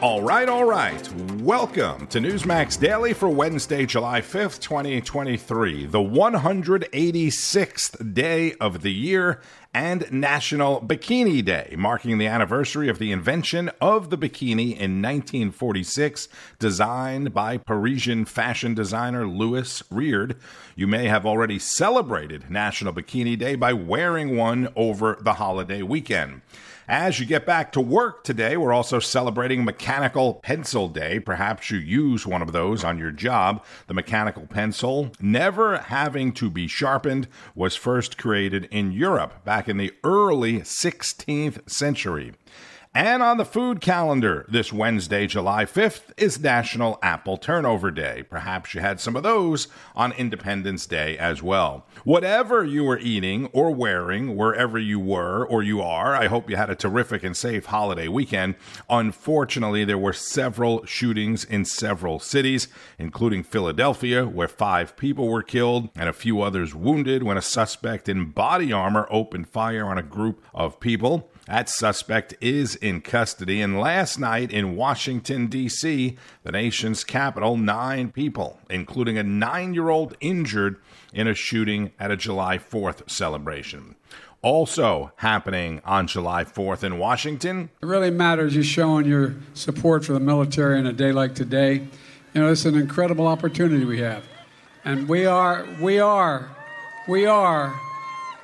All right, all right. Welcome to Newsmax Daily for Wednesday, July 5th, 2023, the 186th day of the year and National Bikini Day, marking the anniversary of the invention of the bikini in 1946, designed by Parisian fashion designer Louis Reard. You may have already celebrated National Bikini Day by wearing one over the holiday weekend. As you get back to work today, we're also celebrating Mechanical Pencil Day. Perhaps you use one of those on your job. The mechanical pencil, never having to be sharpened, was first created in Europe back in the early 16th century. And on the food calendar this Wednesday, July 5th, is National Apple Turnover Day. Perhaps you had some of those on Independence Day as well. Whatever you were eating or wearing, wherever you were or you are, I hope you had a terrific and safe holiday weekend. Unfortunately, there were several shootings in several cities, including Philadelphia, where five people were killed and a few others wounded when a suspect in body armor opened fire on a group of people. That suspect is in custody. And last night in Washington, D.C., the nation's capital, nine people, including a nine year old, injured in a shooting at a July 4th celebration. Also happening on July 4th in Washington. It really matters you showing your support for the military in a day like today. You know, it's an incredible opportunity we have. And we are, we are, we are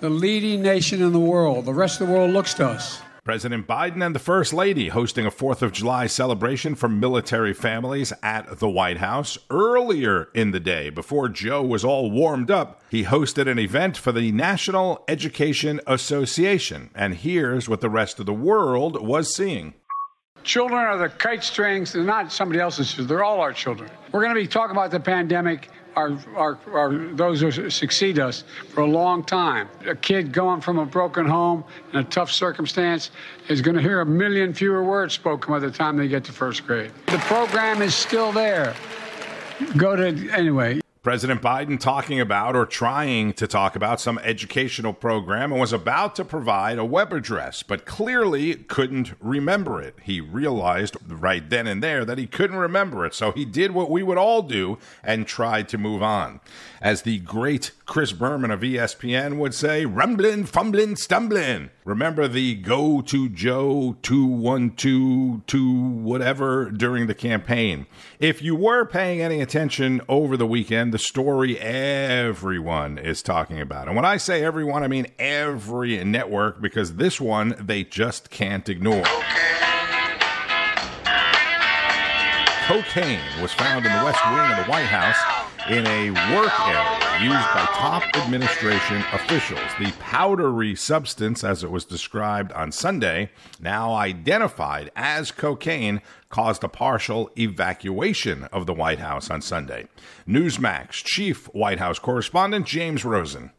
the leading nation in the world. The rest of the world looks to us. President Biden and the First Lady hosting a 4th of July celebration for military families at the White House. Earlier in the day, before Joe was all warmed up, he hosted an event for the National Education Association. And here's what the rest of the world was seeing. Children are the kite strings, they're not somebody else's children, they're all our children. We're going to be talking about the pandemic our, our, our, those who succeed us for a long time. A kid going from a broken home in a tough circumstance is going to hear a million fewer words spoken by the time they get to first grade. The program is still there. Go to, anyway. President Biden talking about or trying to talk about some educational program and was about to provide a web address, but clearly couldn't remember it. He realized right then and there that he couldn't remember it, so he did what we would all do and tried to move on. As the great Chris Berman of ESPN would say, rumbling, fumbling, stumbling. Remember the go to Joe 212 to whatever during the campaign. If you were paying any attention over the weekend, the story everyone is talking about. And when I say everyone, I mean every network because this one they just can't ignore. Cocaine was found in the West Wing of the White House in a work area used by top administration officials. The powdery substance, as it was described on Sunday, now identified as cocaine, caused a partial evacuation of the White House on Sunday. Newsmax chief White House correspondent James Rosen.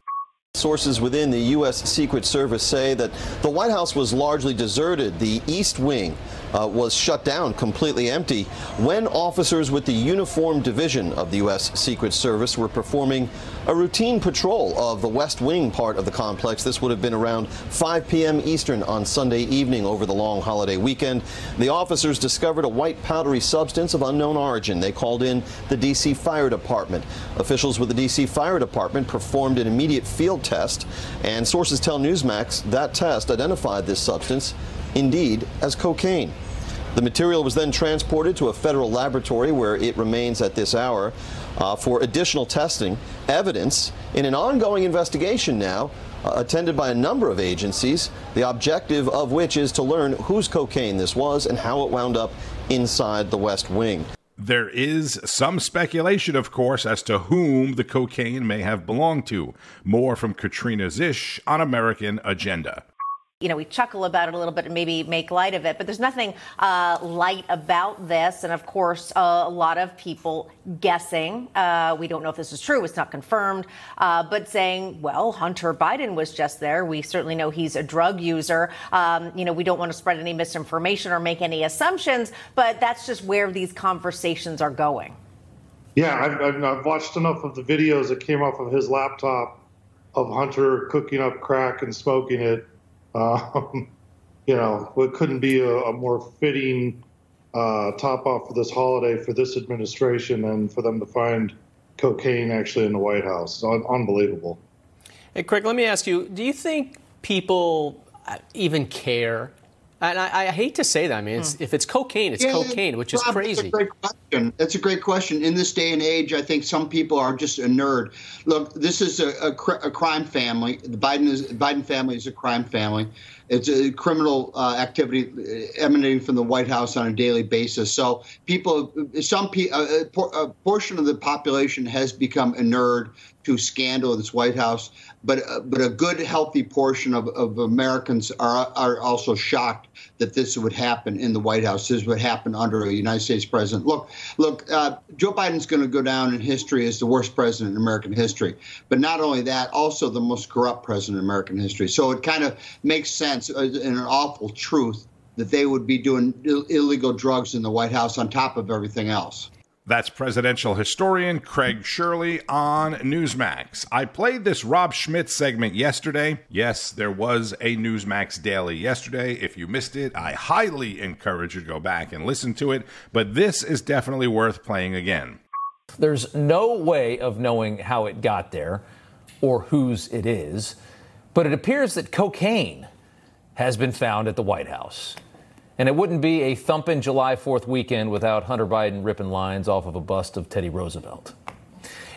Sources within the U.S. Secret Service say that the White House was largely deserted. The East Wing uh, was shut down, completely empty, when officers with the Uniform Division of the U.S. Secret Service were performing a routine patrol of the West Wing part of the complex. This would have been around 5 p.m. Eastern on Sunday evening over the long holiday weekend. The officers discovered a white powdery substance of unknown origin. They called in the D.C. Fire Department. Officials with the D.C. Fire Department performed an immediate field test, and sources tell Newsmax that test identified this substance indeed as cocaine. The material was then transported to a federal laboratory where it remains at this hour uh, for additional testing. Evidence in an ongoing investigation now, uh, attended by a number of agencies, the objective of which is to learn whose cocaine this was and how it wound up inside the West Wing. There is some speculation, of course, as to whom the cocaine may have belonged to. More from Katrina Szish on American Agenda you know, we chuckle about it a little bit and maybe make light of it, but there's nothing uh, light about this. And of course, uh, a lot of people guessing. Uh, we don't know if this is true, it's not confirmed, uh, but saying, well, Hunter Biden was just there. We certainly know he's a drug user. Um, you know, we don't want to spread any misinformation or make any assumptions, but that's just where these conversations are going. Yeah, I've, I've watched enough of the videos that came off of his laptop of Hunter cooking up crack and smoking it um, you know, it couldn't be a, a more fitting uh, top off for this holiday for this administration and for them to find cocaine actually in the White House. It's un- unbelievable. Hey, Craig, let me ask you do you think people uh, even care? And I, I hate to say that. I mean, it's, if it's cocaine, it's Yeah, cocaine, which is Rob, crazy. That's a great question. That's a great question. In this day and age, I think some people are just a nerd. Look, this is a, a, cr- a crime family. The Biden is Biden family is a crime family. It's a criminal uh, activity uh, emanating from the White House on a daily basis. So people, some pe- a, a por- a portion of the population has become a nerd to scandal in this White House, but uh, but a good, healthy portion of, of Americans are are also shocked that this would happen in the White House. This would happen under a United States president. Look, look, uh, Joe Biden's going to go down in history as the worst president in American history. But not only that, also the most corrupt president in American history. So it kind of makes sense uh, and an awful truth that they would be doing Ill- illegal drugs in the White House on top of everything else. That's presidential historian Craig Shirley on Newsmax. I played this Rob Schmitt segment yesterday. Yes, there was a Newsmax daily yesterday. If you missed it, I highly encourage you to go back and listen to it, but this is definitely worth playing again. There's no way of knowing how it got there or whose it is, but it appears that cocaine has been found at the White House. And it wouldn't be a thumping July 4th weekend without Hunter Biden ripping lines off of a bust of Teddy Roosevelt.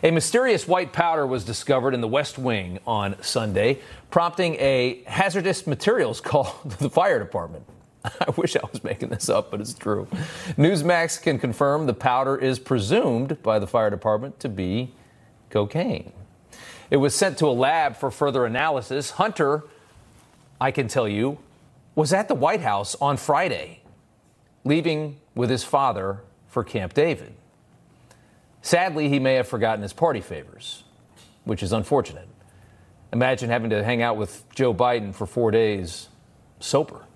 A mysterious white powder was discovered in the West Wing on Sunday, prompting a hazardous materials call to the fire department. I wish I was making this up, but it's true. Newsmax can confirm the powder is presumed by the fire department to be cocaine. It was sent to a lab for further analysis. Hunter, I can tell you, was at the White House on Friday, leaving with his father for Camp David. Sadly, he may have forgotten his party favors, which is unfortunate. Imagine having to hang out with Joe Biden for four days sober.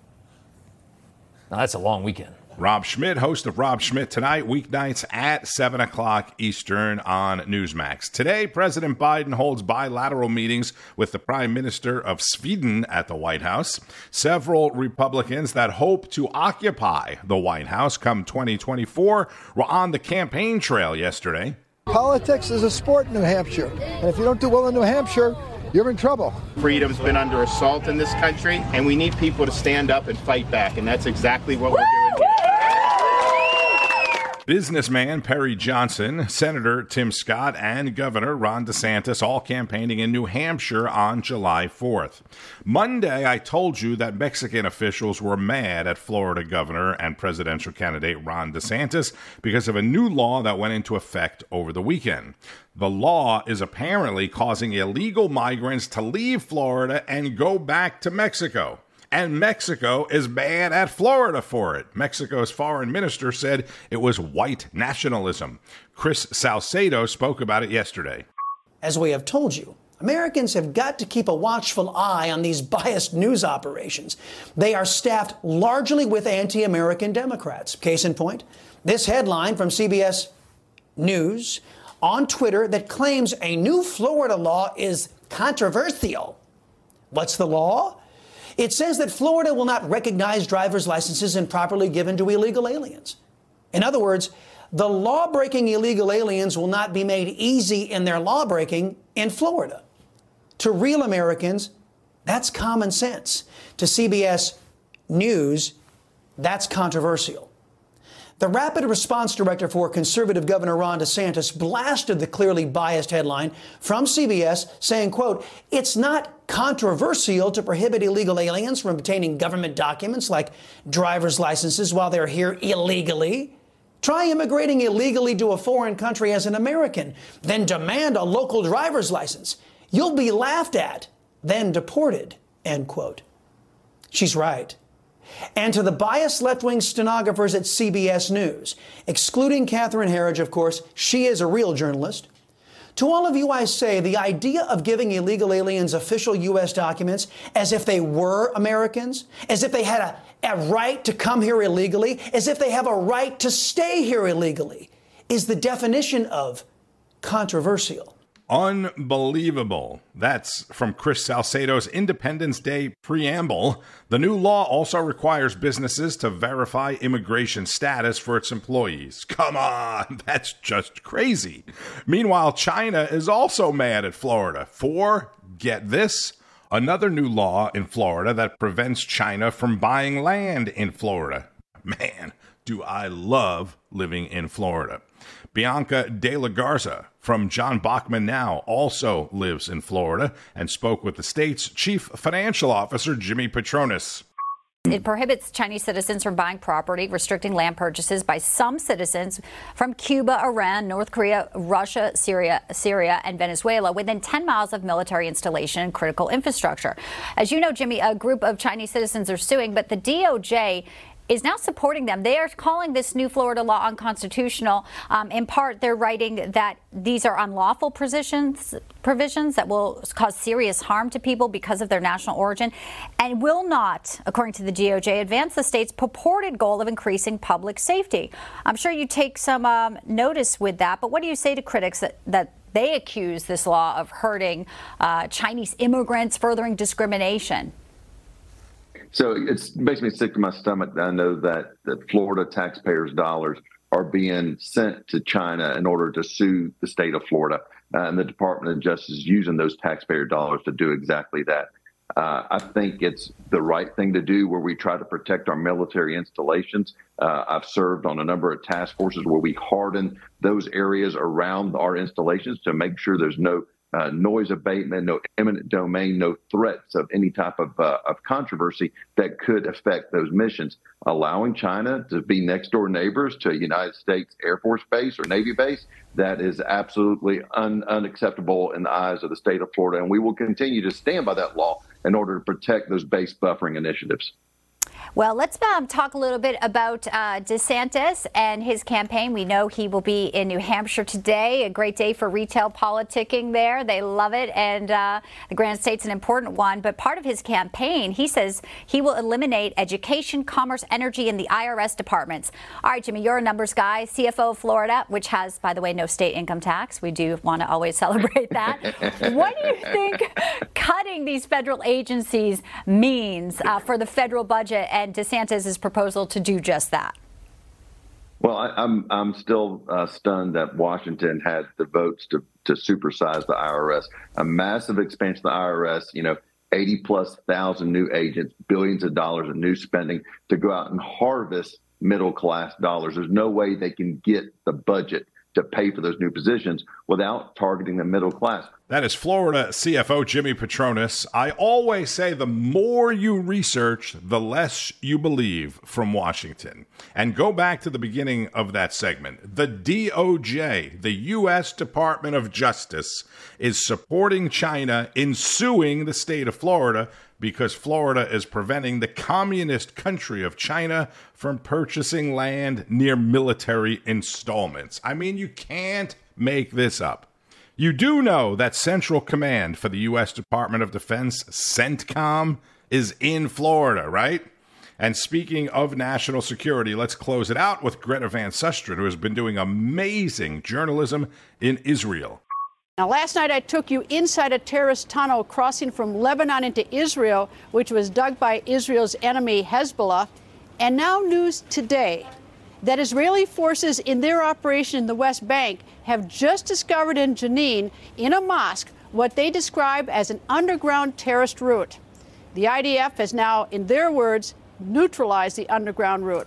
Now, that's a long weekend. Rob Schmitt, host of Rob Schmitt Tonight, weeknights at 7 o'clock Eastern on Newsmax. Today, President Biden holds bilateral meetings with the Prime Minister of Sweden at the White House. Several Republicans that hope to occupy the White House come 2024 were on the campaign trail yesterday. Politics is a sport in New Hampshire. And if you don't do well in New Hampshire, you're in trouble. Freedom's been under assault in this country, and we need people to stand up and fight back, and that's exactly what we're doing here. Businessman Perry Johnson, Senator Tim Scott, and Governor Ron DeSantis all campaigning in New Hampshire on July 4th. Monday, I told you that Mexican officials were mad at Florida Governor and presidential candidate Ron DeSantis because of a new law that went into effect over the weekend. The law is apparently causing illegal migrants to leave Florida and go back to Mexico and Mexico is mad at Florida for it. Mexico's foreign minister said it was white nationalism. Chris Salcedo spoke about it yesterday. As we have told you, Americans have got to keep a watchful eye on these biased news operations. They are staffed largely with anti American Democrats. Case in point, this headline from CBS News on Twitter that claims a new Florida law is controversial. What's the law? It says that Florida will not recognize driver's licenses improperly given to illegal aliens. In other words, the law breaking illegal aliens will not be made easy in their law breaking in Florida. To real Americans, that's common sense. To CBS News, that's controversial. The Rapid Response Director for conservative Governor Ron DeSantis blasted the clearly biased headline from CBS saying, quote, it's not controversial to prohibit illegal aliens from obtaining government documents like driver's licenses while they're here illegally. Try immigrating illegally to a foreign country as an American, then demand a local driver's license. You'll be laughed at, then deported, end quote. She's right. And to the biased left wing stenographers at CBS News, excluding Catherine Herridge, of course, she is a real journalist. To all of you, I say the idea of giving illegal aliens official U.S. documents as if they were Americans, as if they had a, a right to come here illegally, as if they have a right to stay here illegally, is the definition of controversial. Unbelievable. That's from Chris Salcedo's Independence Day preamble. The new law also requires businesses to verify immigration status for its employees. Come on, that's just crazy. Meanwhile, China is also mad at Florida for, get this, another new law in Florida that prevents China from buying land in Florida. Man, do I love living in Florida. Bianca De La Garza from John Bachman Now also lives in Florida and spoke with the state's chief financial officer, Jimmy Patronis. It prohibits Chinese citizens from buying property, restricting land purchases by some citizens from Cuba, Iran, North Korea, Russia, Syria, Syria, and Venezuela within 10 miles of military installation and critical infrastructure. As you know, Jimmy, a group of Chinese citizens are suing, but the DOJ is now supporting them. They are calling this new Florida law unconstitutional. Um, in part, they're writing that these are unlawful provisions, provisions that will cause serious harm to people because of their national origin and will not, according to the DOJ, advance the state's purported goal of increasing public safety. I'm sure you take some um, notice with that, but what do you say to critics that, that they accuse this law of hurting uh, Chinese immigrants, furthering discrimination? So it makes me sick to my stomach that I know that the Florida taxpayers' dollars are being sent to China in order to sue the state of Florida. Uh, and the Department of Justice is using those taxpayer dollars to do exactly that. Uh, I think it's the right thing to do where we try to protect our military installations. Uh, I've served on a number of task forces where we harden those areas around our installations to make sure there's no uh, noise abatement, no eminent domain, no threats of any type of, uh, of controversy that could affect those missions. Allowing China to be next door neighbors to a United States Air Force base or Navy base, that is absolutely un- unacceptable in the eyes of the state of Florida. And we will continue to stand by that law in order to protect those base buffering initiatives. Well, let's um, talk a little bit about uh, DeSantis and his campaign. We know he will be in New Hampshire today, a great day for retail politicking there. They love it, and uh, the Granite State's an important one. But part of his campaign, he says he will eliminate education, commerce, energy, and the IRS departments. All right, Jimmy, you're a numbers guy, CFO of Florida, which has, by the way, no state income tax. We do want to always celebrate that. what do you think cutting these federal agencies means uh, for the federal budget? And DeSantis' proposal to do just that? Well, I, am I'm, I'm still uh, stunned that Washington had the votes to to supersize the IRS. A massive expansion of the IRS. You know, 80 plus thousand new agents, billions of dollars of new spending to go out and harvest middle class dollars. There's no way they can get the budget to pay for those new positions without targeting the middle class. That is Florida CFO Jimmy Patronis. I always say the more you research, the less you believe from Washington. And go back to the beginning of that segment. The DOJ, the U.S. Department of Justice, is supporting China in suing the state of Florida because Florida is preventing the communist country of China from purchasing land near military installments. I mean, you can't make this up. You do know that Central Command for the U.S. Department of Defense, CENTCOM, is in Florida, right? And speaking of national security, let's close it out with Greta Van Susteren, who has been doing amazing journalism in Israel. Now, last night I took you inside a terrorist tunnel crossing from Lebanon into Israel, which was dug by Israel's enemy Hezbollah. And now, news today that Israeli forces in their operation in the West Bank have just discovered in Jenin, in a mosque, what they describe as an underground terrorist route. The IDF has now, in their words, neutralized the underground route.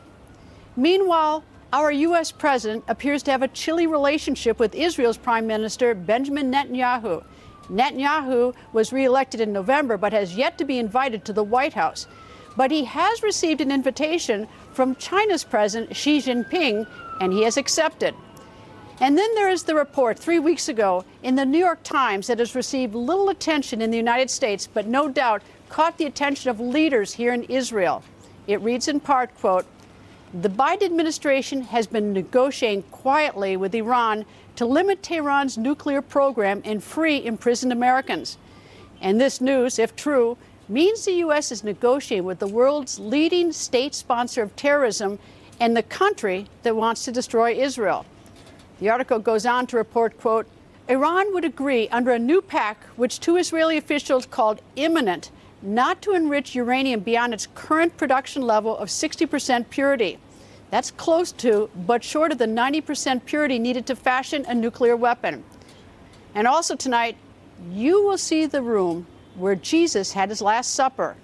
Meanwhile, our U.S. president appears to have a chilly relationship with Israel's Prime Minister Benjamin Netanyahu. Netanyahu was reelected in November but has yet to be invited to the White House. But he has received an invitation from China's President Xi Jinping, and he has accepted. And then there is the report three weeks ago in the New York Times that has received little attention in the United States, but no doubt caught the attention of leaders here in Israel. It reads in part, quote, the Biden administration has been negotiating quietly with Iran to limit Tehran's nuclear program and free imprisoned Americans. And this news, if true, means the U.S. is negotiating with the world's leading state sponsor of terrorism and the country that wants to destroy Israel. The article goes on to report, quote, Iran would agree under a new pact, which two Israeli officials called imminent, not to enrich uranium beyond its current production level of 60% purity. That's close to, but short of the 90% purity needed to fashion a nuclear weapon. And also tonight, you will see the room where Jesus had his Last Supper.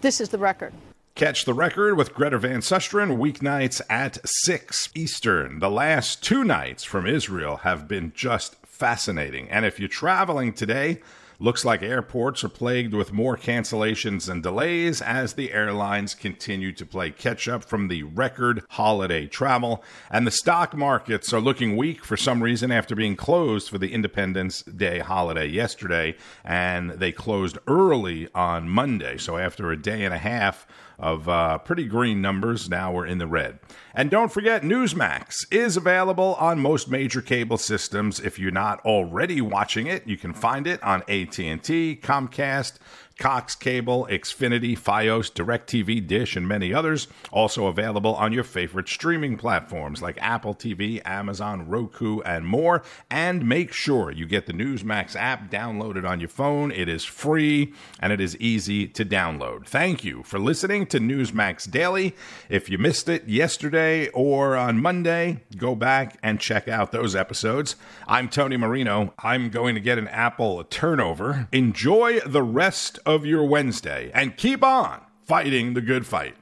This is the record. Catch the record with Greta Van Susteren weeknights at 6 Eastern. The last two nights from Israel have been just fascinating. And if you're traveling today, Looks like airports are plagued with more cancellations and delays as the airlines continue to play catch up from the record holiday travel. And the stock markets are looking weak for some reason after being closed for the Independence Day holiday yesterday. And they closed early on Monday. So after a day and a half, of uh, pretty green numbers. Now we're in the red. And don't forget, Newsmax is available on most major cable systems. If you're not already watching it, you can find it on AT&T, Comcast, Cox Cable, Xfinity, Fios, DirecTV, Dish, and many others. Also available on your favorite streaming platforms like Apple TV, Amazon, Roku, and more. And make sure you get the Newsmax app downloaded on your phone. It is free and it is easy to download. Thank you for listening to Newsmax Daily. If you missed it yesterday or on Monday, go back and check out those episodes. I'm Tony Marino. I'm going to get an Apple turnover. Enjoy the rest of your Wednesday and keep on fighting the good fight.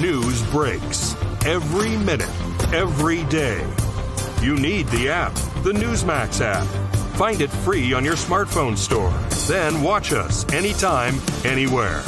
News breaks every minute, every day. You need the app, the Newsmax app. Find it free on your smartphone store. Then watch us anytime, anywhere.